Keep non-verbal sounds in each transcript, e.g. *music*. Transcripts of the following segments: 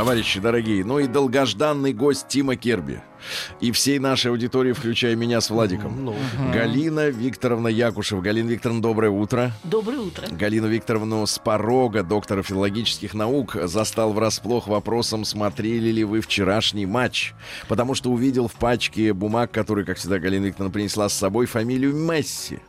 Товарищи дорогие, ну и долгожданный гость Тима Керби. И всей нашей аудитории, включая меня с Владиком. Галина Викторовна Якушев. Галина Викторовна, доброе утро. Доброе утро. Галину Викторовну с порога, доктора филологических наук, застал врасплох вопросом, смотрели ли вы вчерашний матч. Потому что увидел в пачке бумаг, которые, как всегда, Галина Викторовна принесла с собой фамилию Месси.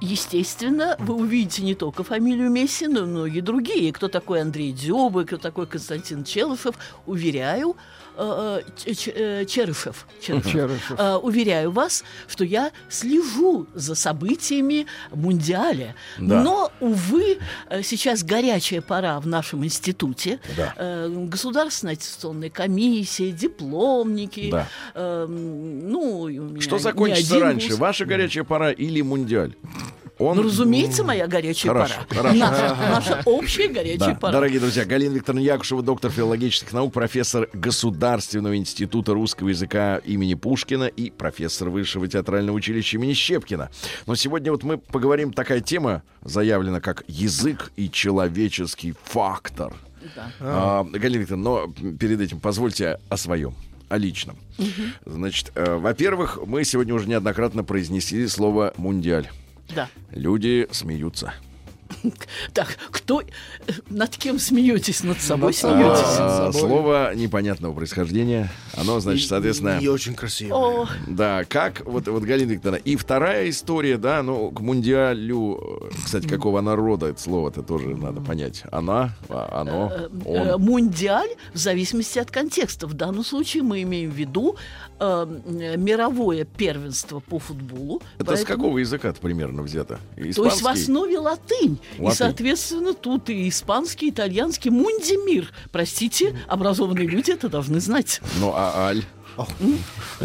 Естественно, вы увидите не только фамилию Месси, но и многие другие. Кто такой Андрей Дзюба, кто такой Константин Челышев. Уверяю, э, э, э, Черышев, Черышев. Черышев. Э, уверяю вас, что я слежу за событиями Мундиаля. Да. Но, увы, сейчас горячая пора в нашем институте. Да. Э, Государственная аттестационная комиссия, дипломники. Да. э, ну, и у меня Что закончится раньше, вуз. ваша горячая пора или Мундиаль? Он... Ну, разумеется, моя горячая Хорошо, пора. хорошо. Наша, наша общая горячая Да. пора. Дорогие друзья, Галина Викторовна Якушева, доктор филологических наук, профессор Государственного института русского языка имени Пушкина и профессор Высшего театрального училища имени Щепкина. Но сегодня вот мы поговорим, такая тема заявлена как язык и человеческий фактор. Да. А, Галина Викторовна, но перед этим позвольте о своем, о личном. Значит, э, во-первых, мы сегодня уже неоднократно произнесли слово «мундиаль». Да. Люди смеются. *laughs* Так, кто... Над кем смеетесь? Над собой смеетесь? А, собой. Слово непонятного происхождения. Оно, значит, соответственно... И очень красиво. О, Да, как, вот, вот Галина Викторовна. И вторая история, да, ну, к мундиалю, э, кстати, какого народа это слово-то тоже надо понять. Она, а, оно, э, он. э, Мундиаль в зависимости от контекста. В данном случае мы имеем в виду мировое первенство по футболу. Это с какого языка примерно взято? То есть в Испанский? основе латынь. И, Латынь. соответственно, тут и испанский, и итальянский, мундимир. Простите, образованные люди это должны знать. Ну, а аль? А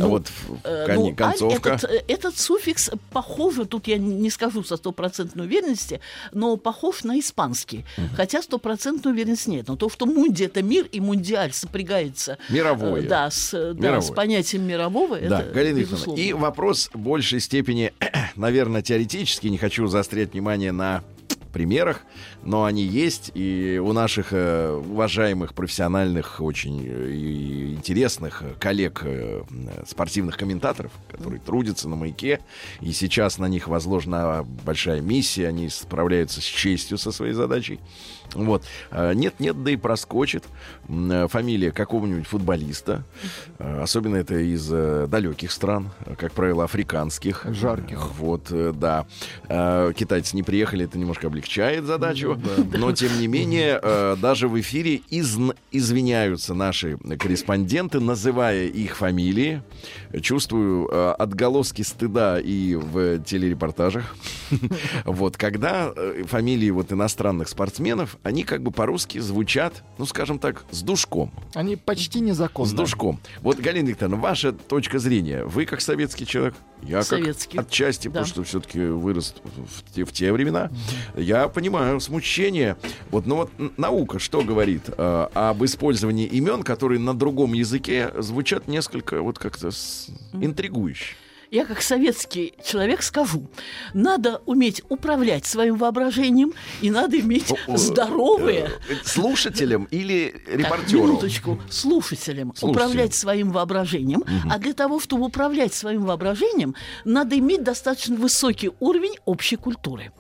вот в- Э, ну, аль концовка. этот, э, этот суффикс похож, тут я не скажу со стопроцентной уверенности, но похож на испанский. Хотя стопроцентной уверенности нет. Но то, что мунди это мир и мундиаль сопрягается Мировое. э, да, с, э, да, Мировое. с понятием мирового, Да, это Галина безусловно. И вопрос в большей степени, *clears throat* наверное, теоретический. Не хочу заострять внимание на примерах, но они есть и у наших э, уважаемых профессиональных, очень э, интересных э, коллег спортивных комментаторов, которые трудятся на маяке, и сейчас на них возложена большая миссия, они справляются с честью со своей задачей. Вот. А, Нет-нет, да и проскочит э, фамилия какого-нибудь футболиста. Э, Особенно это из э, далеких стран, э, как правило, африканских. Жарких. Вот, да. Э, Китайцы не приехали, это немножко облегчает задачу. Но, тем не менее, даже в эфире изн- извиняются наши корреспонденты, называя их фамилии. Чувствую отголоски стыда и в телерепортажах. *laughs* Вот, когда фамилии вот иностранных спортсменов, они как бы по-русски звучат, ну, скажем так, с душком. Они почти незаконны. С душком. Вот, Галина Викторовна, ваша точка зрения. Вы как советский человек, я Советский. как отчасти, Да. потому что все-таки вырос в те, в те времена. Я понимаю смущение. Вот, но вот наука что говорит э, об использовании имен, которые на другом языке звучат несколько вот как-то с- интригующе. Я как советский человек скажу, надо уметь управлять своим воображением и надо иметь здоровые э, Слушателям или Так, репортеру? минуточку. Слушателям. Слушателям. Управлять своим воображением. А для того, чтобы управлять своим воображением, надо иметь достаточно высокий уровень общей культуры.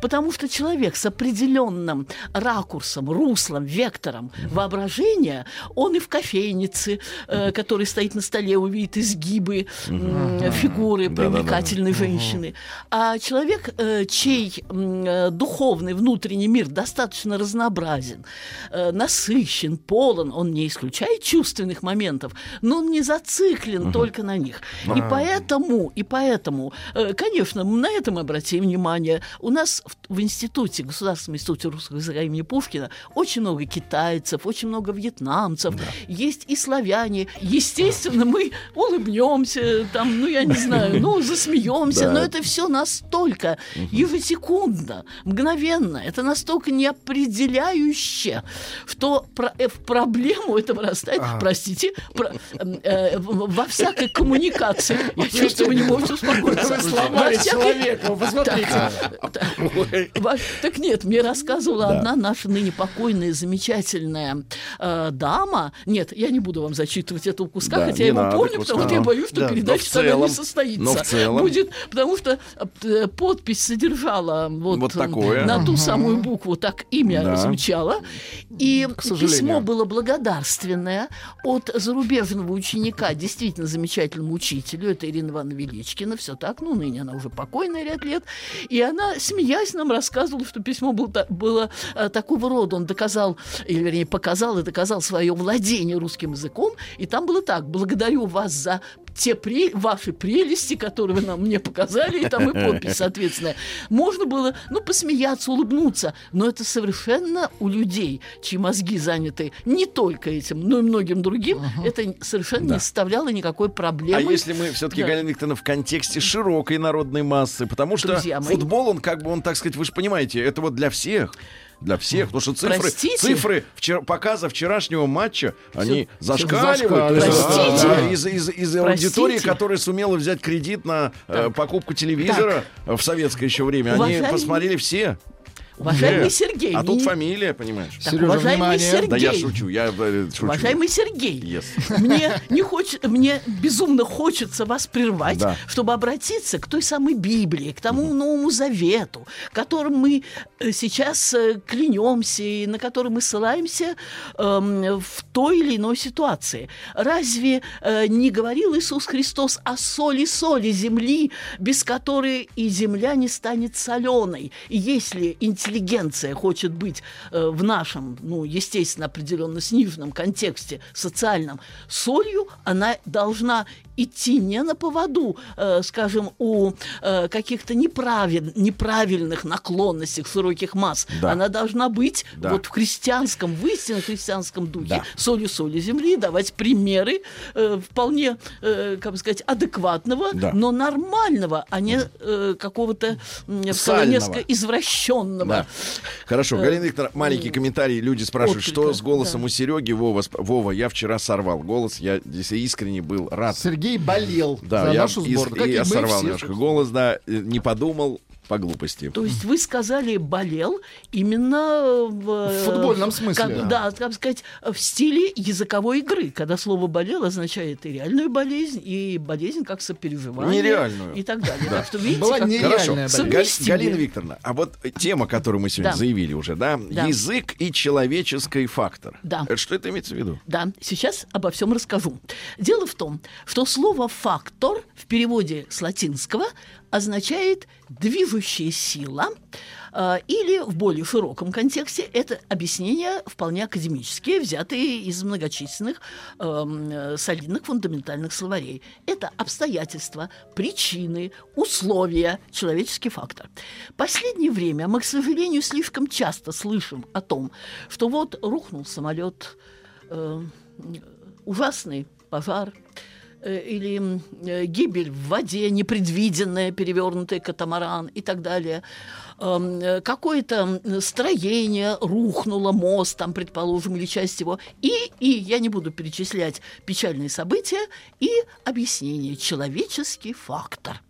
Потому что человек с определенным ракурсом, руслом, вектором воображения, он и в кофейнице, э, который стоит на столе, увидит изгибы, фигуры Да-да-да. привлекательной женщины. А человек, э, чей э, духовный внутренний мир достаточно разнообразен, э, насыщен, полон, он не исключает чувственных моментов, но он не зациклен только на них. И поэтому, и поэтому, конечно, на этом обратим внимание. У нас в, в институте, Государственном институте русского языка имени Пушкина очень много китайцев, очень много вьетнамцев, есть и славяне. Естественно, мы улыбнемся, там, ну, я не знаю, ну, *laughs* засмеемся, Да. но это все настолько ежесекундно, мгновенно, это настолько неопределяюще, что про- э, в проблему это вырастает, простите, про- э, в- во всякой коммуникации. *laughs* Я чувствую, вы не можете успокоиться. Вы сломали человека, посмотрите. *laughs* Так нет, мне рассказывала одна наша ныне покойная, замечательная э, дама. Нет, я не буду вам зачитывать этого куска, хотя я его помню, потому что я боюсь, что передача тогда не состоится. Но в целом- Будет, потому что э, подпись содержала вот, Вот такое. на ту самую букву, так имя Да. звучало. И письмо было благодарственное от зарубежного ученика, действительно замечательному учителю, это Ирина Ивановна Величкина, все так, ну, ныне она уже покойная ряд лет, и она, смеясь, нам рассказывала, что письмо было, было э, такого рода, он доказал, или, вернее, показал и доказал свое владение русским языком, и там было так, благодарю вас за те пре- ваши прелести, которые вы нам мне показали, и там и подпись *laughs* соответственная. Можно было, ну, посмеяться, улыбнуться, но это совершенно у людей, чьи мозги заняты не только этим, но и многим другим, это совершенно Да. не составляло никакой А проблемы. если мы все-таки, Да. Галина Викторовна, в контексте широкой народной массы, потому что Друзья мои. футбол, он как бы, он, так сказать, вы же понимаете, это вот для всех. Для всех, потому что цифры, Простите? цифры вчера, показа вчерашнего матча, они всё зашкаливают. Простите? Да, из, из, из аудитории, которая сумела взять кредит на э, покупку телевизора э, в советское еще время, они Уважаемый- посмотрели все. Уважаемый Э, Сергей, А тут фамилия, понимаешь? Так, Сережа, уважаемый внимание. Сергей, Да я шучу, я э, шучу. Уважаемый Сергей, Yes. мне не хочет, мне безумно хочется вас прервать, Да. чтобы обратиться к той самой Библии, к тому Новому Завету, которым мы э, сейчас э, клянемся и на который мы ссылаемся эм, в той или иной ситуации. Разве э, не говорил Иисус Христос о соли соли земли, без которой и земля не станет соленой? И если интеллигенция хочет быть э, в нашем, ну, естественно, определенно сниженном контексте социальном солью, она должна идти не на поводу, э, скажем, у э, каких-то неправиль- неправильных наклонностей широких масс. Да. Она должна быть Да. вот в христианском, в истинно христианском духе, Да. солью соли земли, давать примеры э, вполне, э, как бы сказать, адекватного, Да. но нормального, а не э, какого-то несколько извращенного. Да. Хорошо, Э, Галина Викторовна, маленький комментарий. Люди спрашивают, что с голосом у Сереги. Вова, Вова, я вчера сорвал голос. Я здесь искренне был рад. Сергей болел Да, за я, нашу сборную. и я сорвал немножко голос, да, э, не подумал по глупости. То есть вы сказали болел именно в, В футбольном смысле. как- да, как сказать, в стиле языковой игры, когда слово болел означает и реальную болезнь, и болезнь как сопереживание. Нереальную. И так далее. Так что видите, Была как- нереальная Хорошо. болезнь. Галина Викторовна, а вот тема, которую мы сегодня Да. заявили уже, да, Да. язык и человеческий фактор. Да. Это что это имеется в виду? Да, сейчас обо всем расскажу. Дело в том, что слово «фактор» в переводе с латинского означает «движущая сила», э, или в более широком контексте это объяснения вполне академические, взятые из многочисленных э, солидных фундаментальных словарей. Это обстоятельства, причины, условия, человеческий фактор. Последнее время мы, к сожалению, слишком часто слышим о том, что вот рухнул самолет, э, ужасный пожар или м, э, гибель в воде, непредвиденная, перевернутый катамаран и так далее. Эм, э, Какое-то строение рухнуло, мост там, предположим, или часть его. И, и я не буду перечислять печальные события и объяснение. Человеческий фактор.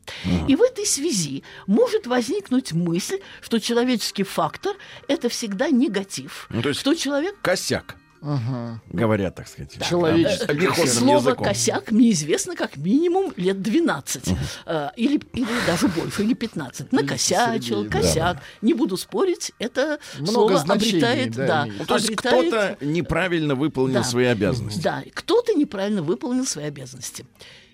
И в этой связи может возникнуть мысль, что человеческий фактор – это всегда негатив. Ну, то есть что человек Косяк, Ага. говорят, так сказать. Человеческий. Да, обиходным Слово языком. «косяк» мне известно как минимум лет 12. э, или, или даже больше, или 15. Накосячил, Сергей, да. косяк. Не буду спорить, это Много слово значений, обретает... да, Да. Ну, то есть обретает- кто-то неправильно выполнил Да. свои обязанности. Да, кто-то неправильно выполнил свои обязанности.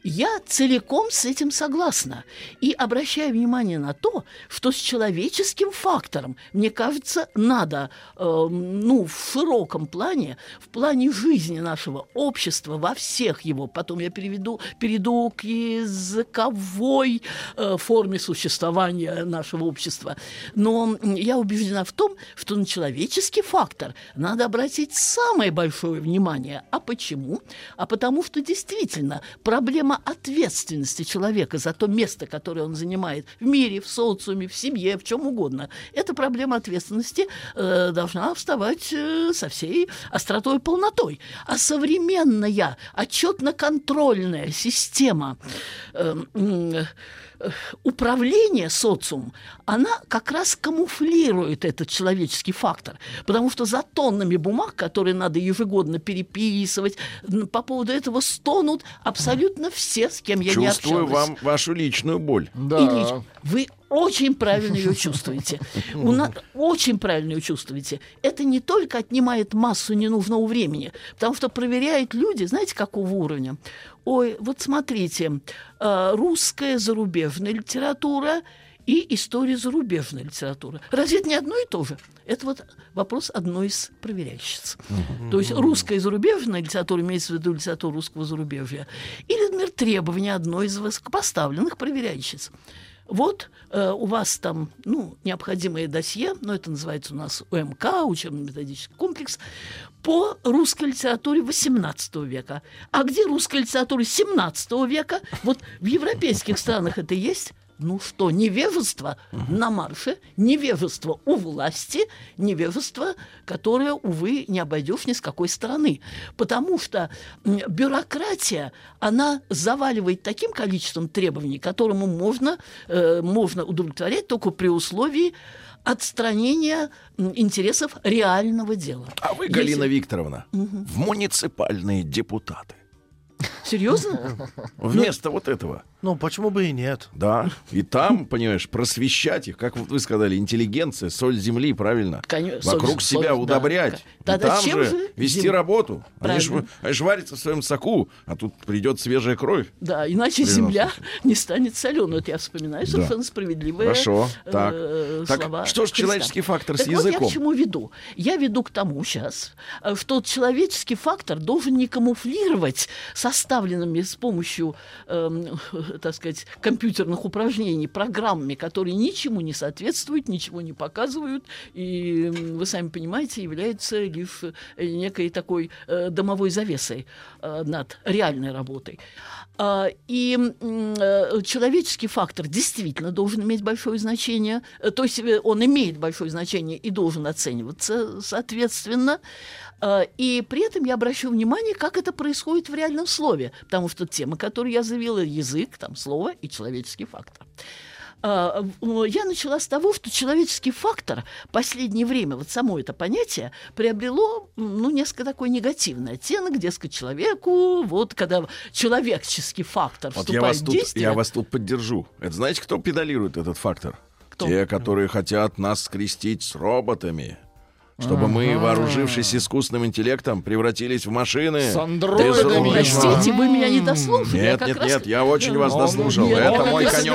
Я целиком с этим согласна. И обращаю внимание на то, что с человеческим фактором, мне кажется, надо, э, ну, в широком плане, в плане жизни нашего общества, во всех его, потом я переведу, перейду к языковой э, форме существования нашего общества. Но я убеждена в том, что на человеческий фактор надо обратить самое большое внимание. А почему? А потому что действительно проблема ответственности человека за то место, которое он занимает в мире, в социуме, в семье, в чем угодно. Эта проблема ответственности э, должна вставать э, со всей остротой и полнотой. А современная отчетно-контрольная система э, э, управления социумом, она как раз камуфлирует этот человеческий фактор. Потому что за тоннами бумаг, которые надо ежегодно переписывать, по поводу этого стонут абсолютно все, с кем я не Чувствую общалась. вам вашу личную боль. Да. Ильич, вы очень правильно ее чувствуете. У нас очень правильно ее чувствуете. Это не только отнимает массу ненужного времени, потому что проверяют люди, знаете, какого уровня? Ой, вот смотрите, э, русская зарубежная литература и история зарубежной литературы. Разве это не одно и то же? Это вот вопрос одной из проверяющиц. То есть русская и зарубежная литература, имеется в виду литература русского зарубежья, или, например, требования одной из высокопоставленных проверяющиц. Вот э, у вас там, ну, необходимое досье, но это называется у нас УМК, учебно-методический комплекс, по русской литературе XVIII века. А где русская литература XVII века? Вот в европейских странах это есть. Ну что, невежество на марше, невежество у власти, невежество, которое, увы, не обойдешь ни с какой стороны. Потому что бюрократия, она заваливает таким количеством требований, которому можно, э, можно удовлетворять только при условии отстранения интересов реального дела. А вы, Если- Галина Викторовна, в муниципальные депутаты. Серьезно? Вместо вот этого. Ну, почему бы и нет? Да. И там, понимаешь, просвещать их, как вот вы сказали, интеллигенция, соль земли, правильно? Конечно, соль- Вокруг соль, себя да. удобрять. Да, И да, там же же вести зем- работу. Они ж, Правильно. они ж варятся в своем соку, а тут придет свежая кровь. Да, иначе Приносит. земля не станет соленой. Вот я вспоминаю совершенно справедливые Хорошо. э, Так. Так, слова что ж Христа. человеческий фактор с Так вот я языком? к чему веду? Я веду к тому сейчас, э, что человеческий фактор должен не камуфлировать составленными с помощью, эм, так сказать, компьютерных упражнений программами, которые ничему не соответствуют, ничего не показывают, и, вы сами понимаете, являются лишь э, некой такой э, домовой завесой э, над реальной работой. А, И человеческий фактор действительно должен иметь большое значение, то есть он имеет большое значение и должен оцениваться соответственно. А, И при этом я обращу внимание, как это происходит в реальном слове, потому что тема, которую я заявила, язык, там слово и человеческий фактор. А, Я начала с того, что человеческий фактор в последнее время, вот само это понятие, приобрело ну, несколько такой негативный оттенок, дескать, человеку, вот когда человеческий фактор Вот вступает я вас, в тут, действие. я вас тут поддержу. Это знаете, кто педалирует этот фактор? Кто? Те, которые хотят нас скрестить с роботами. Чтобы мы, вооружившись искусственным интеллектом, превратились в машины. С андроидами. Простите, вы меня не дослушали. я Нет, нет, нет, я очень вас дослушал. Это мой не конек.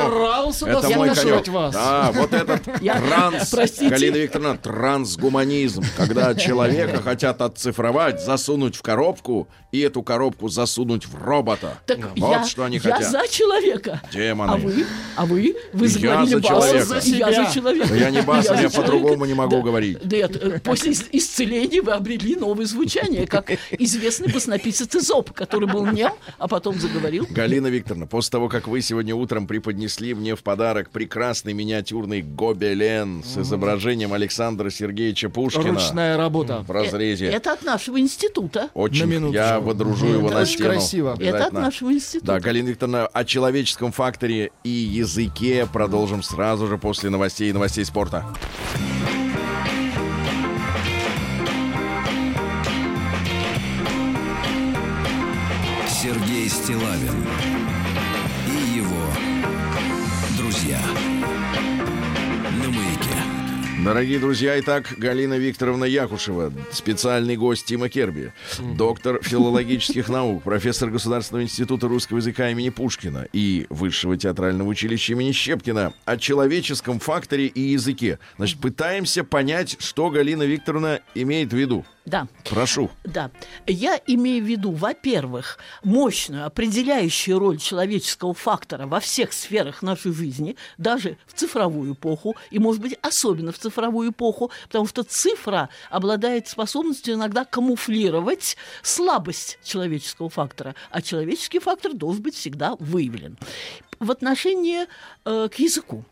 Это мой конек. Да, вот этот *laughs* Я- транс. Галина Викторовна, трансгуманизм, когда *laughs* человека хотят отцифровать, засунуть в коробку и эту коробку засунуть в робота. Так вот я, что они я хотят. за человека. Демоны. А вы? А вы? Вы Я заговорили за басом. человека. Я за человека. Да я не басом, за я по-другому не могу Да. говорить. Нет, э, после ис- исцеления вы обрели новое звучание, как известный баснописец Изоп, который был нем, а потом заговорил. Галина Викторовна, после того, как вы сегодня утром преподнесли мне в подарок прекрасный миниатюрный гобелен с изображением Александра Сергеевича Пушкина Ручная работа. в разрезе, Э, Это от нашего института. очень я водружу Это его на очень стену. красиво. Это от нашего института. Да, Галина Викторовна, о человеческом факторе и языке продолжим сразу же после новостей и новостей спорта. Сергей Стилавин и его друзья. На маяке. Дорогие друзья, итак, Галина Викторовна Якушева, специальный гость Тима Керби, доктор *laughs* филологических наук, профессор Государственного института русского языка имени Пушкина и Высшего театрального училища имени Щепкина о человеческом факторе и языке. Значит, пытаемся понять, что Галина Викторовна имеет в виду. Да. Прошу. Да. Я имею в виду, во-первых, мощную определяющую роль человеческого фактора во всех сферах нашей жизни, даже в цифровую эпоху, и, может быть, особенно в цифровую эпоху, потому что цифра обладает способностью иногда камуфлировать слабость человеческого фактора, а человеческий фактор должен быть всегда выявлен в отношении э, к языку.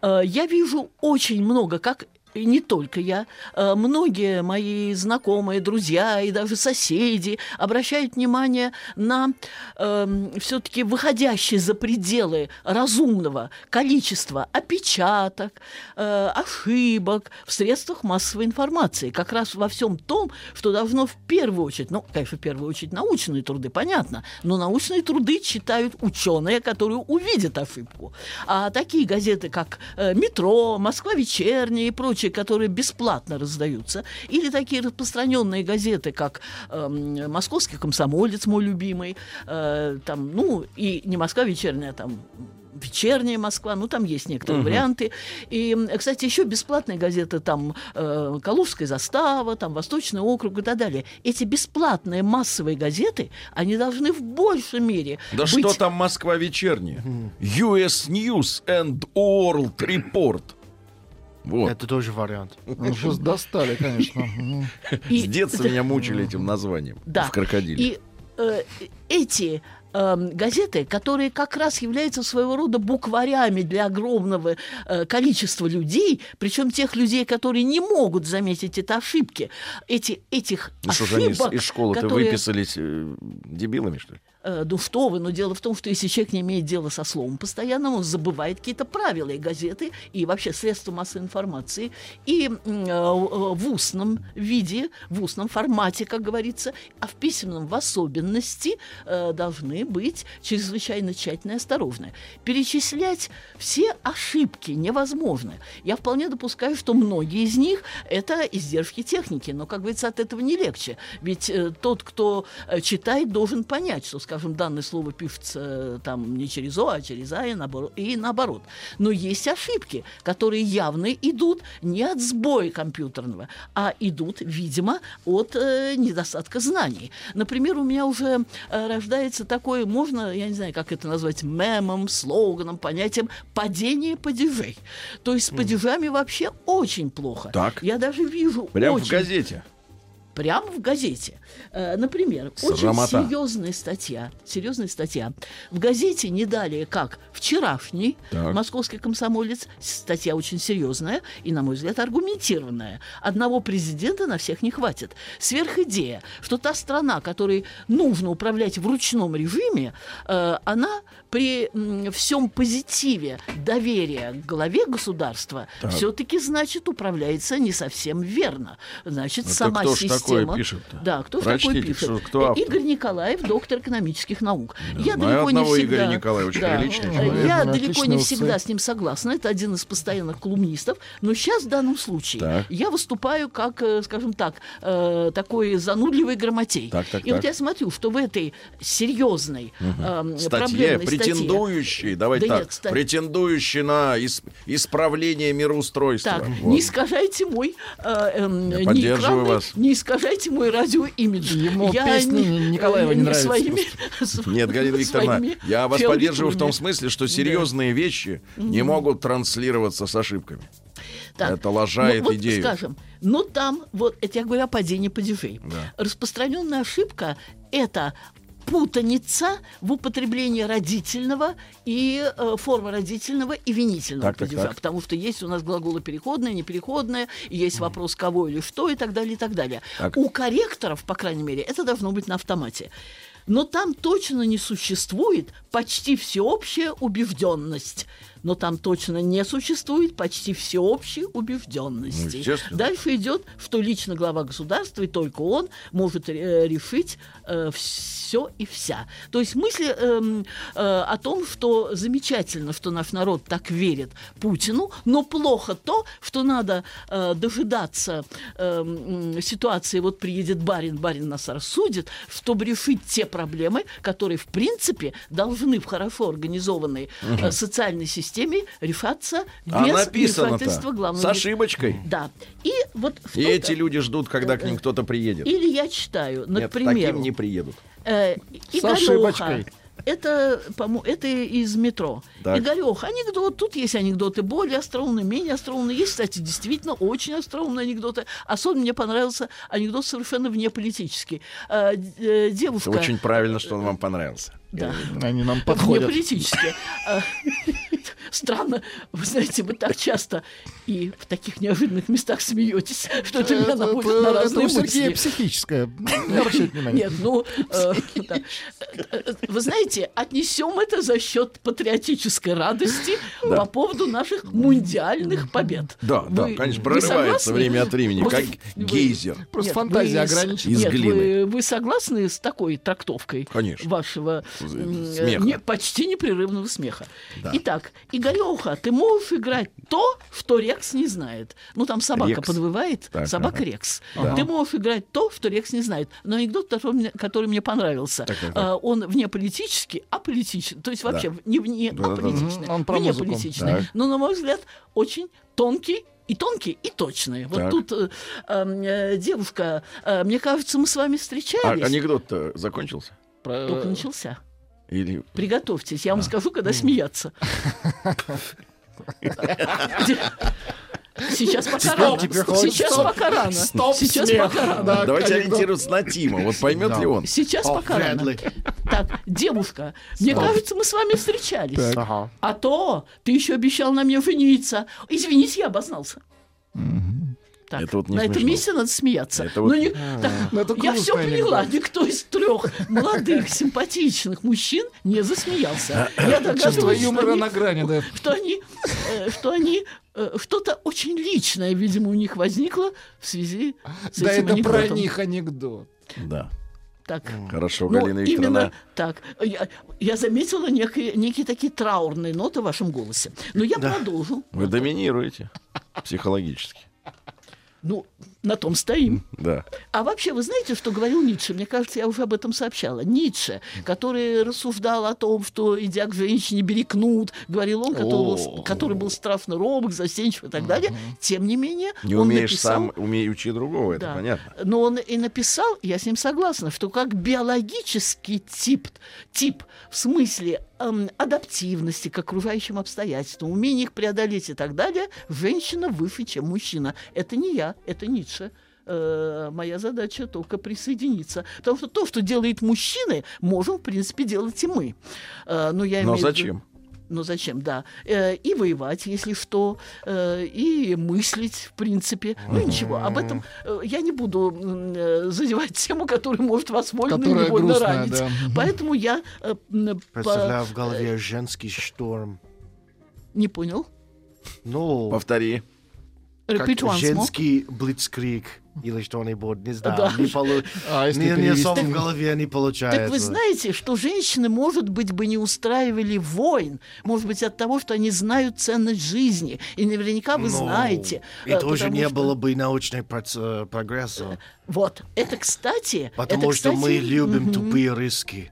Э, я вижу очень много, как и не только я, э, многие мои знакомые, друзья и даже соседи обращают внимание на э, все-таки выходящие за пределы разумного количества опечаток, э, ошибок в средствах массовой информации. Как раз во всем том, что должно в первую очередь, ну, конечно, в первую очередь научные труды, понятно, но научные труды читают ученые, которые увидят ошибку. А такие газеты, как э, «Метро», «Москва вечерняя» и прочие, которые бесплатно раздаются, или такие распространенные газеты, как э, «Московский комсомолец», мой любимый, э, там, ну, и не «Москва вечерняя», а там вечерняя Москва, ну там есть некоторые Мгм. варианты. И, кстати, еще бесплатные газеты, там э, Калужская застава, там Восточный округ и так далее. Эти бесплатные массовые газеты, они должны в большей мере Да быть... что там Москва вечерняя? US News and World Report. Вот. Это тоже вариант. Ну, сейчас достали, конечно. *laughs* С детства меня мучили этим названием. Да. В крокодиле. И э, эти эм, газеты, которые как раз являются своего рода букварями для огромного э, количества людей, причем тех людей, которые не могут заметить это ошибки, эти, этих Ну что же они из, ошибок, из школы-то которые- выписались э, дебилами, что ли? Э, ну что вы, но дело в том, что если человек не имеет дела со словом постоянно, он забывает какие-то правила и газеты, и вообще средства массовой информации, и э, в устном виде, в устном формате, как говорится, а в письменном в особенности э, должны быть чрезвычайно тщательно и осторожны. Перечислять все ошибки невозможно. Я вполне допускаю, что многие из них это издержки техники, но, как говорится, от этого не легче. Ведь тот, кто читает, должен понять, что, скажем, данное слово пишется э, там не через О, а через А и наоборот. И наоборот. Но есть ошибки, которые явно идут не от сбоя компьютерного, а идут, видимо, от э, недостатка знаний. Например, у меня уже э, рождается такое, можно, я не знаю, как это назвать, мемом, слоганом, понятием падение падежей. То есть с падежами вообще очень плохо. Так. Я даже вижу Прямо в очень газете. Прямо в газете. Э, Например, Срамота. очень серьезная статья. Серьезная статья. В газете не далее, как вчерашний Так. московский комсомолец. Статья очень серьезная и, на мой взгляд, аргументированная. Одного президента на всех не хватит. Сверхидея, что та страна, которой нужно управлять в ручном режиме, э, она при всем позитиве доверия к главе государства Так. все-таки, значит, управляется не совсем верно. Значит, Это сама кто ж система... такое пишет-то? Да, кто Прочтите, такое пишет? что- кто автор? Игорь Николаев, доктор экономических наук. Я знаю далеко не всегда... Игоря Николаева, очень Да. приличный Э, человек. Я Ну, далеко не всегда с ним согласна. Это один из постоянных колумнистов. Но сейчас в данном случае Так. я выступаю как, э, скажем так, э, такой занудливый грамотей. Так, так, И вот так. я смотрю, что в этой серьезной эм, Статье, проблемной статье... претендующей, давайте Да так, нет, ста- претендующей на ис- исправление мироустройства. Так, Вот. не искажайте мой э, эм, Я не поддерживаю экранный, вас. не искажайте мой радиоимидж. Ему песни Николаева не нравятся своими, *laughs* Нет, Галина Викторовна, я вас поддерживаю в том смысле, что серьезные вещи не могут транслироваться с ошибками. Так, Это лажает ну, вот, идею. скажем, но там, вот это я говорю о падении падежей. Да. Распространенная ошибка – это путаница в употреблении родительного и э, формы родительного и винительного Так, так, падежа. так. Потому что есть у нас глаголы переходные, непереходные, есть вопрос кого или что и так далее, и так далее. Так. У корректоров, по крайней мере, это должно быть на автомате. Но там точно не существует почти всеобщая убежденность. Но там точно не существует почти всеобщей убежденности. Ну. Дальше идет, что лично глава государства, и только он может э, решить все и вся. То есть мысли эм, э, о том, что замечательно, что наш народ так верит Путину, но плохо то, что надо э, дожидаться м, ситуации, вот приедет барин, барин нас рассудит, чтобы решить те проблемы, которые, в принципе, должны в хорошо организованной э, социальной системе системе решаться без А вмешательства с главного ошибочкой. Да. И вот в И эти люди ждут, когда к ним кто-то приедет. Или я читаю, Нет, например, таким не приедут. э, С ошибочкой. Это, по это из метро. Так. Игорёх, анекдот. Тут есть анекдоты более остроумные, менее остроумные. Есть, кстати, действительно очень остроумные анекдоты. Особенно мне понравился анекдот совершенно внеполитический. Э, э, девушка... Это очень правильно, что он вам понравился. Да. Они нам Вне подходят. политически. *laughs* Странно, вы знаете, вы так часто и в таких неожиданных местах смеетесь, что это меня наводит на разные у Сергея мысли. психическое. Нет, ну, э, вы знаете, отнесем это за счет патриотической радости по поводу наших мундиальных побед. Да, да, конечно, прорывается время от времени, как гейзер. Просто фантазия ограничена. Из глины. Вы, согласны с такой трактовкой вашего почти непрерывного смеха? Итак, Игореха, ты можешь играть то, что Рекс не знает. Ну, там собака Рекс. подвывает, Так, собака ага. Рекс. Да. Ты можешь играть то, что Рекс не знает. Но анекдот, который мне, который мне понравился, Так, так, так. а, он вне политический, а политический. То есть вообще не вне, Да, да, а да. политичный. Он про вне музыку. политичный. Так. Но, на мой взгляд, очень тонкий и тонкий, и точный. Вот Так. тут э, э, девушка, э, мне кажется, мы с вами А встречались. анекдот-то закончился? Про- Только начался. Или Приготовьтесь, я вам скажу, когда смеяться. Сейчас пока Стоп, рано. Сейчас Стоп. пока рано. Стоп, Сейчас смех. пока рано. Да, Давайте ориентироваться на Тима. Вот поймет Да. ли он? Сейчас О, пока рано. ли. Так, девушка, мне кажется, мы с вами встречались. Ага. А то ты еще обещал на мне жениться. Извините, я обознался. Так, Это вот не на этом смешно. месте надо смеяться. Это Но вот- не- так, Ну, это я все поняла. анекдот. Никто из трех молодых, симпатичных мужчин не засмеялся. Я Чувство догадываюсь, что они- на грани, да. что они, э, что они э, что-то очень личное, видимо, у них возникло в связи с Да этим это про анекдотом. них анекдот. Да. Так. Хорошо, Ну, Галина именно Викторовна. так. Я, я заметила некие, некие такие траурные ноты в вашем голосе. Но я продолжу. Вы доминируете психологически. Ну, на том стоим. Да. А вообще, вы знаете, что говорил Ницше? Мне кажется, я уже об этом сообщала. Ницше, который рассуждал о том, что, идя к женщине, бери кнут, говорил он, который, был, который был страшно робок, застенчив и так далее. Тем не менее, Не он умеешь написал... сам, умей учи другого, это Да. понятно. Но он и написал, я с ним согласна, что как биологический тип, тип в смысле эм, адаптивности к окружающим обстоятельствам, умение их преодолеть и так далее, женщина выше, чем мужчина. Это не я, это Ницше. Э, моя задача только присоединиться. Потому что то, что делает мужчины, можем, в принципе, делать и мы. Э, но я Но в виду- зачем? Ну зачем, да. Э, и воевать, если что, э, и мыслить, в принципе. Ну ничего, об этом э, я не буду э, задевать тему, которая может вас вольно Которая невольно грустная, ранить. да. Поэтому я э, по- Представляю в голове женский шторм. не понял. Ну, Повтори. как Repeat once more. женский блицкрик или что-нибудь, не знаю. Да. Не, полу- *laughs* А если не, не в голове не получается. Так вы знаете, что женщины, может быть, бы не устраивали войн, может быть, от того, что они знают ценность жизни. И наверняка вы Ну, знаете. И э, тоже не что- было бы научной проц- э, прогресса. Вот, это, кстати... Потому это, что мы кстати, любим мгм. тупые риски.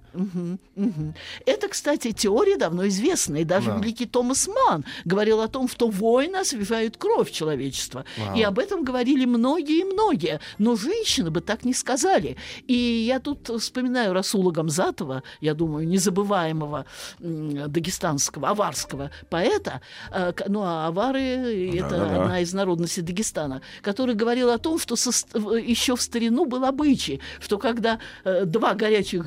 Это, кстати, теория давно известная. И даже Да. великий Томас Ман говорил о том, что войны освежают кровь человечества. Вау. И об этом говорили многие и многие. Но женщины бы так не сказали. И я тут вспоминаю Расула Гамзатова, я думаю, незабываемого дагестанского, аварского поэта. К- Ну, а авары — это Да-да-да. одна из народностей Дагестана, который говорил о том, что со еще в старину был обычай, что когда э, два горячих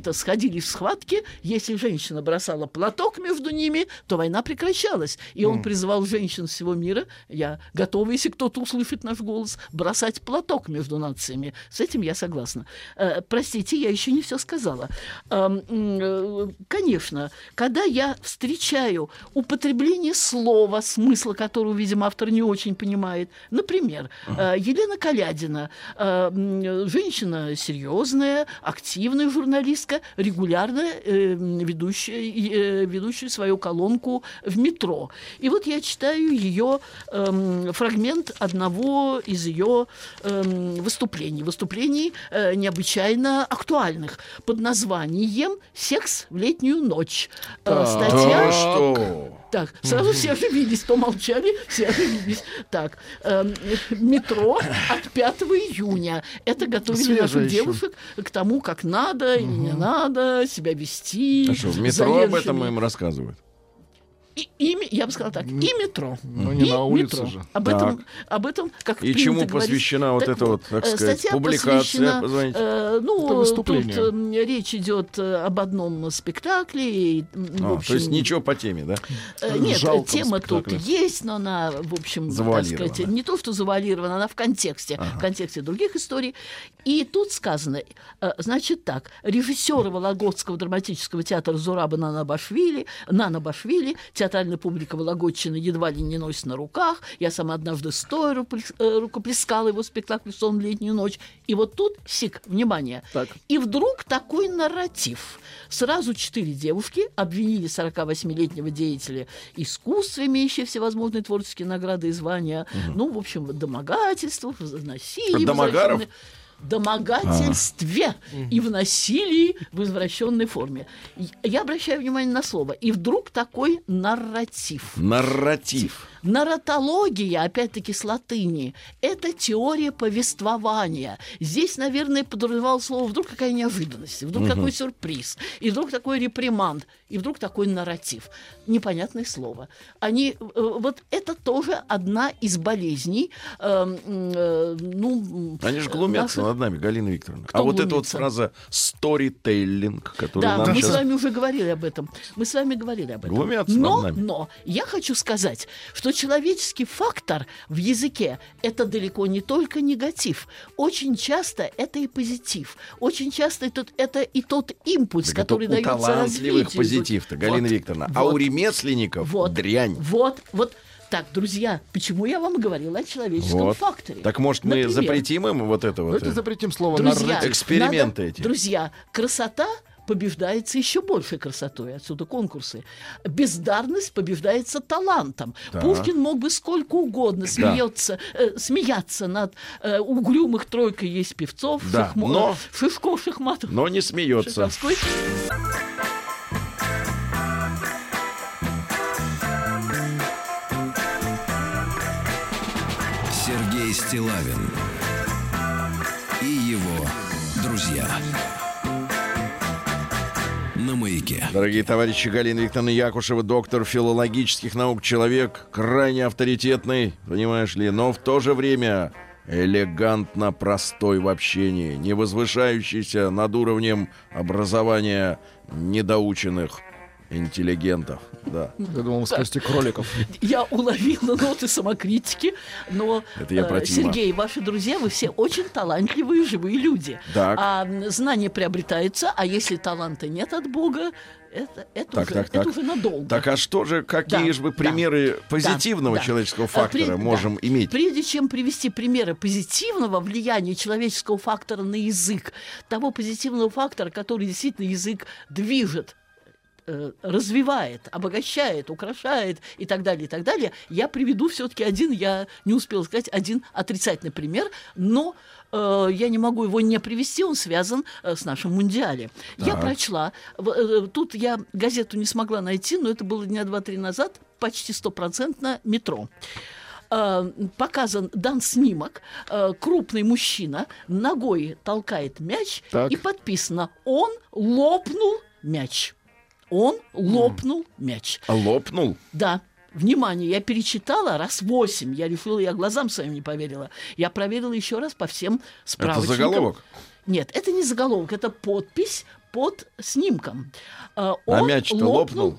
джигита сходили в схватке, если женщина бросала платок между ними, то война прекращалась. И он призывал женщин всего мира, я готова, если кто-то услышит наш голос, бросать платок между нациями. С этим я согласна. Э, простите, я еще не все сказала. Э, конечно, когда я встречаю употребление слова, смысла которого, видимо, автор не очень понимает, например, э, Елена Калядина, э, женщина серьезная, активная журналистка, регулярно э, м, ведущая, э, ведущая свою колонку в метро. И вот я читаю ее эм, фрагмент одного из ее эм, выступлений. Выступлений э, необычайно актуальных под названием «Секс в летнюю ночь». Э, статья А что? Так, сразу все оживились, помолчали, все оживились. Так, эм, метро от 5 июня. Это готовили наших девушек к тому, как надо или не надо себя вести. А что, в метро об этом им рассказывают? И, и я бы сказала так, и метро. Ну, не и на улице метро. же. Об Так. этом, об этом, как И чему говорить. посвящена вот эта вот, так э, сказать, статья публикация? посвящена, Позвоните. э, ну, тут э, речь идет э, об одном спектакле. И, в А, общем, то есть ничего по теме, да? Э, Нет, жалком тема тут есть, но она, в общем, так сказать, не то, что завуалирована, она в контексте, в контексте других историй. И тут сказано, э, значит так, режиссеры Вологодского драматического театра Зураба Нана Башвили, Нана Башвили, театральная публика Вологодчины едва ли не носит на руках. Я сама однажды стоя э, рукоплескала его спектакль «Сон в летнюю ночь». И вот тут, сик, внимание, Так. и вдруг такой нарратив. Сразу четыре девушки обвинили 48-летнего деятеля искусства, имеющего всевозможные творческие награды и звания. Ну, в общем, в домогательствах, в насилии. Домогаров? в домогательстве и в насилии в извращенной форме. Я обращаю внимание на слово. И вдруг такой нарратив. Нарратив. Нарратология, опять-таки с латыни, это теория повествования. Здесь, наверное, подразумевал слово вдруг какая неожиданность, вдруг какой сюрприз, и вдруг такой реприманд, и вдруг такой нарратив. Непонятное слово. Они, э, вот это тоже одна из болезней. э, э, ну, Они же глумятся наших- над нами, Галина Викторовна. Кто а вот эта вот глумится? фраза «сторителлинг», которую Да, нам мы сейчас... с вами уже говорили об этом. Мы с вами говорили об этом. Глумятся но, над нами. но я хочу сказать, что человеческий фактор в языке это далеко не только негатив. Очень часто это и позитив. Очень часто это, это и тот импульс, Так это который у дается талантливых позитив-то, Галина Вот, Викторовна. А у вот, ремесленников вот, дрянь. Вот, вот. Так, друзья, почему я вам говорила о человеческом Вот. факторе? Так может мы Например, запретим им вот это вот? Давайте э, запретим слово Друзья. Эксперименты надо- эти. Друзья, красота побеждается еще большей красотой. Отсюда конкурсы. Бездарность побеждается талантом. Так. Пушкин мог бы сколько угодно смеется, э, смеяться над э, угрюмых тройкой есть певцов, Да, Шахмо- но- Шишко, Шахматов, Но не смеется. Шаховской. Сергей Стилавин и его друзья. На маяке. Дорогие товарищи, Галина Викторовна Якушева, доктор филологических наук, человек крайне авторитетный, понимаешь ли, но в то же время элегантно простой в общении, не возвышающийся над уровнем образования недоученных интеллигентов. Да. Я думал, кости кроликов. Я уловила ноты самокритики, но, Это я э, про. Сергей, ваши друзья, вы все очень талантливые живые люди. Так. А м, знание приобретается, а если таланта нет от Бога, это, это, Так, уже, так, это так. уже надолго. Так а что же, какие Да, же мы да, примеры позитивного да, да. человеческого А, фактора при- можем да. иметь? Прежде чем привести примеры позитивного влияния человеческого фактора на язык, того позитивного фактора, который действительно язык движет, э, развивает, обогащает, украшает и так далее, и так далее, я приведу все-таки один, я не успел сказать, один отрицательный пример, но э, я не могу его не привести, он связан э, с нашим мундиале. Я Так. прочла, в- э, тут я газету не смогла найти, но это было дня два-три назад, почти стопроцентно метро э, показан, дан снимок, э, крупный мужчина ногой толкает мяч, Так. и подписано «Он лопнул мяч». Он лопнул мяч. А Лопнул? Да. Внимание, я перечитала раз восемь. Я решила, я глазам своим не поверила. Я проверила еще раз по всем Это справочникам. заголовок? Нет, это не заголовок, это подпись под снимком. А он мяч-то лопнул лопнул?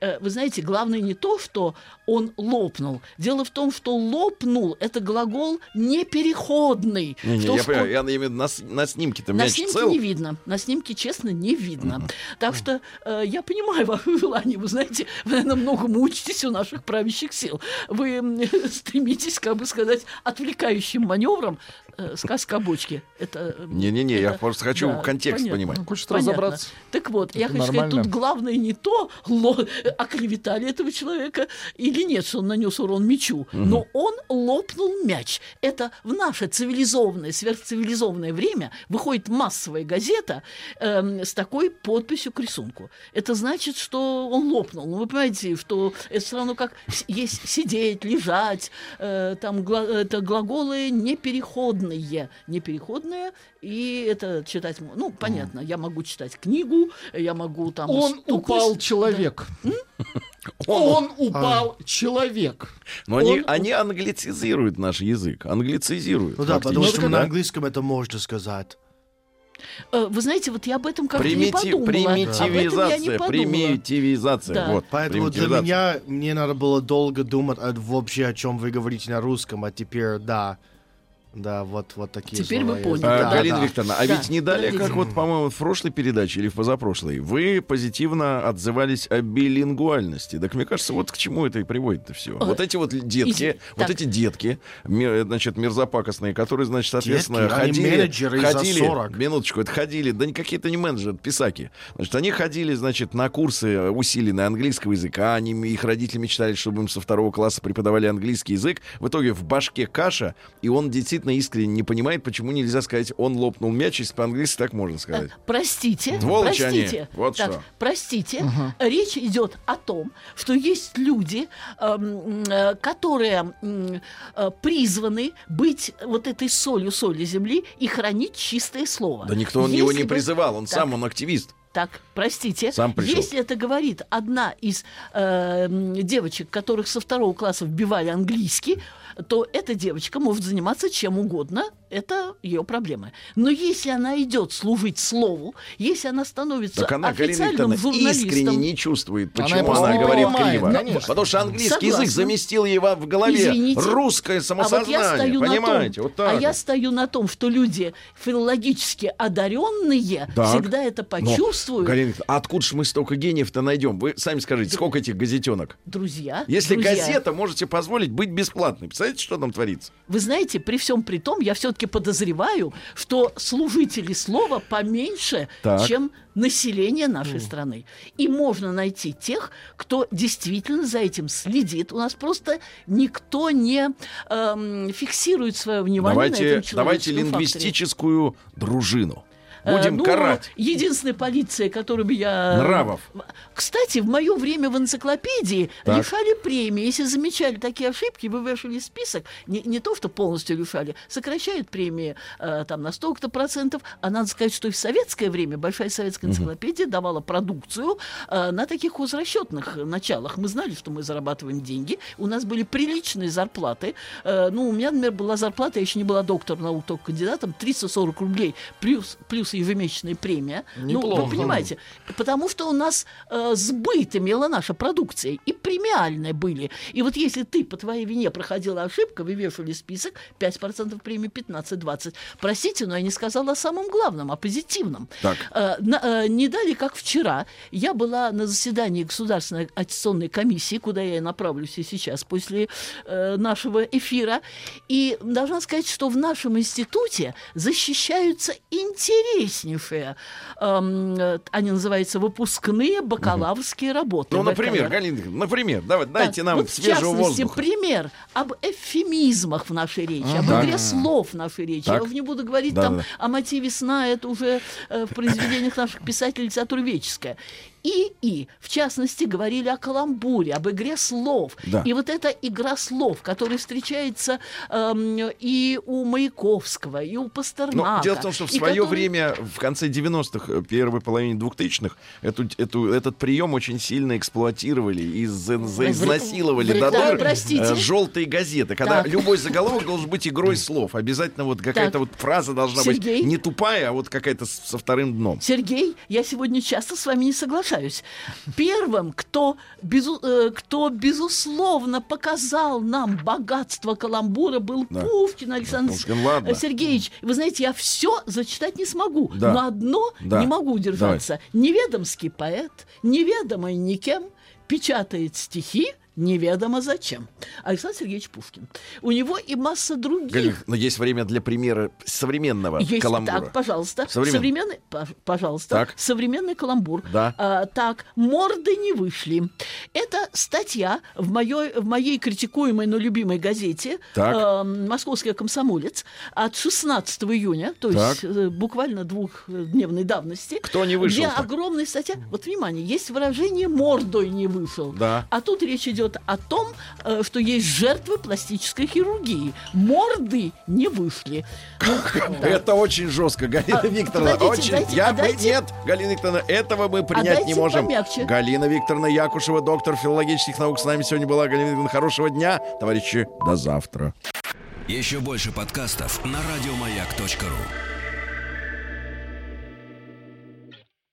Э, вы знаете, главное не то, что он лопнул. Дело в том, что лопнул – это глагол непереходный. Не, не, Что я в понимаю, я имею в виду на, на снимке-то на снимке цел. не видно. На снимке, честно, не видно. Так что э, я понимаю ваше *laughs* желание. Вы знаете, вы, наверное, многому учитесь у наших правящих сил. Вы м, *laughs* стремитесь, как бы сказать, отвлекающим маневром. Э, сказка о бочке. Это, э, Не-не-не, я это- просто хочу да, контекст понятно. понимать. Ну, хочет Понятно. разобраться. Так вот, я Это хочу сказать, нормально. тут главное не то, ло- оклеветали этого человека или нет, что он нанес урон мячу, но он лопнул мяч. Это в наше цивилизованное, сверхцивилизованное время выходит массовая газета эм, с такой подписью к рисунку. Это значит, что он лопнул. Ну, вы понимаете, что это все равно как есть сидеть, лежать, э, там гла- это глаголы непереходные. Непереходные, и это читать... Ну, понятно, я могу читать книгу, я могу там... Он стукнуть. упал человек. Он упал человек. Но они, Он- они англицизируют наш язык, англицизируют. Ну да, потому что на английском это можно сказать. Э, Вы знаете, вот я об этом как-то не Примити- подумала. Об этом я не примитивизация, подумала. примитивизация. Да. Вот, Поэтому для примитивизация. меня мне надо было долго думать о- вообще, о чем вы говорите на русском, а теперь да. Да, вот, вот такие Теперь слова вы есть. поняли, А, Да, Галина да. Викторовна, а Да, ведь не далее, как вот, по-моему, в прошлой передаче или в позапрошлой, вы позитивно отзывались о билингвальности. Так мне кажется, вот к чему это и приводит-то все. Вот эти вот детки, извини, вот так. эти детки, значит, мерзопакостные, которые, значит, соответственно, Детки, они ходили... менеджеры ходили 40. Минуточку, это ходили, да никакие это не менеджеры, это писаки. Значит, они ходили, значит, на курсы усиленные английского языка, они, их родители мечтали, чтобы им со второго класса преподавали английский язык. В итоге в башке каша, и он действительно искренне не понимает, почему нельзя сказать, он лопнул мяч, если по-английски так можно сказать. Простите, Сволочи они. простите. Вот Так, что. Простите, речь идет о том, что есть люди, эм, э, которые э, призваны быть вот этой солью соли земли и хранить чистое слово. Да никто он его не призывал, он Так. сам, он активист. Так, простите. Сам пришел. Если это говорит одна из э, девочек, которых со второго класса вбивали английский, то эта девочка может заниматься чем угодно. Это ее проблемы. Но если она идет служить слову, если она становится Так она, Галина официальным Викторовна, журналистом, искренне не чувствует, Она почему она, не говорит понимает, криво. конечно. Потому что английский Согласна. язык заместил ей во- в голове Извините. русское а вот самосознание. я стою Понимаете? на том, вот так а я стою на том, что люди филологически одаренные Так. всегда это Но, почувствуют. Галина Викторовна, а откуда же мы столько гениев-то найдем? Вы сами скажите, сколько этих газетенок? Друзья, Если друзья, газета можете позволить быть бесплатной, представляете, что там творится? Вы знаете, при всем при том, я все-таки подозреваю, что служители слова поменьше, Так. чем население нашей страны. И можно найти тех, кто действительно за этим следит. У нас просто никто не эм, фиксирует свое внимание на Давайте, этом давайте человеческом факторе. лингвистическую дружину. Э, Будем ну, карать. Единственная полиция, которую бы я... Нравов. Кстати, в мое время в энциклопедии Так. лишали премии. Если замечали такие ошибки, вывешивали список. Не, не то, что полностью лишали. Сокращают премии э, там на столько-то процентов. А надо сказать, что и в советское время Большая советская энциклопедия давала продукцию э, на таких хозрасчетных началах. Мы знали, что мы зарабатываем деньги. У нас были приличные зарплаты. Э, ну, у меня, например, была зарплата, я еще не была доктором наук, только кандидатом, 340 рублей плюс, плюс ежемесячная премия. Ну, Неплохо. вы понимаете, потому что у нас э, сбыт имела наша продукция, и премиальные были. И вот если ты по твоей вине проходила ошибка, вывешивали список, 5% премии, 15-20. Простите, но я не сказала о самом главном, о позитивном. Так. Э, на- э, не дали, как вчера, я была на заседании Государственной аттестационной комиссии, куда я и направлюсь и сейчас после э, нашего эфира, и должна сказать, что в нашем институте защищаются интереснейшие, э, они называются выпускные бакалаврские работы. Ну, например. Галина например, давай, дайте нам вот в свежего частности, воздуха. пример об эвфемизмах в нашей речи, об игре слов в нашей речи. Я не буду говорить там о мотиве сна, это уже э, в произведениях наших писателей литературы веческая. И, и, в частности, говорили о каламбуре, об игре слов. Да. И вот эта игра слов, которая встречается эм, и у Маяковского, и у Ну, Пастернака. дело в том, что в свое который- время, в конце 90-х, э, первой половине 2000-х, эту, эту, этот прием очень сильно эксплуатировали и за- заизнасиловали до да, простите. желтые газеты, когда Так. любой заголовок должен быть игрой слов. Обязательно вот какая-то вот фраза должна Сергей? быть не тупая, а вот какая-то со вторым дном. Сергей, я сегодня часто с вами не соглашаюсь. Первым, кто, безу- э, кто безусловно показал нам богатство каламбура, был Да. Пушкин Александр э, Сергеевич. Вы знаете, я все зачитать не смогу, Да. но одно Да. не могу удержаться. Неведомский поэт, неведомый никем, печатает стихи, неведомо зачем. Александр Сергеевич Пушкин. У него и масса других. Галина, но есть время для примера современного Есть, каламбура. так, пожалуйста. Современный. Современный, пож- пожалуйста. Так. Современный каламбур. Да. А, так, морды не вышли. Это статья в моей, в моей критикуемой, но любимой газете Так. э, «Московский комсомолец» от 16 июня, то Так. есть э, буквально двухдневной давности. Кто не Где вышел-то? огромная статья. Вот, внимание, есть выражение «мордой не вышел». Да. А тут речь идет о том, э, что есть жертвы пластической хирургии. Морды не вышли. Ну. *laughs* Это очень жестко, Галина А, Викторовна. очень. Я а бы- Нет, Галина Викторовна, этого мы принять не дайте можем. Галина Викторовна Якушева, доктор филологических наук, с нами сегодня была. Галина Викторовна, хорошего дня. Товарищи, до завтра. Еще больше подкастов на радиомаяк.ру.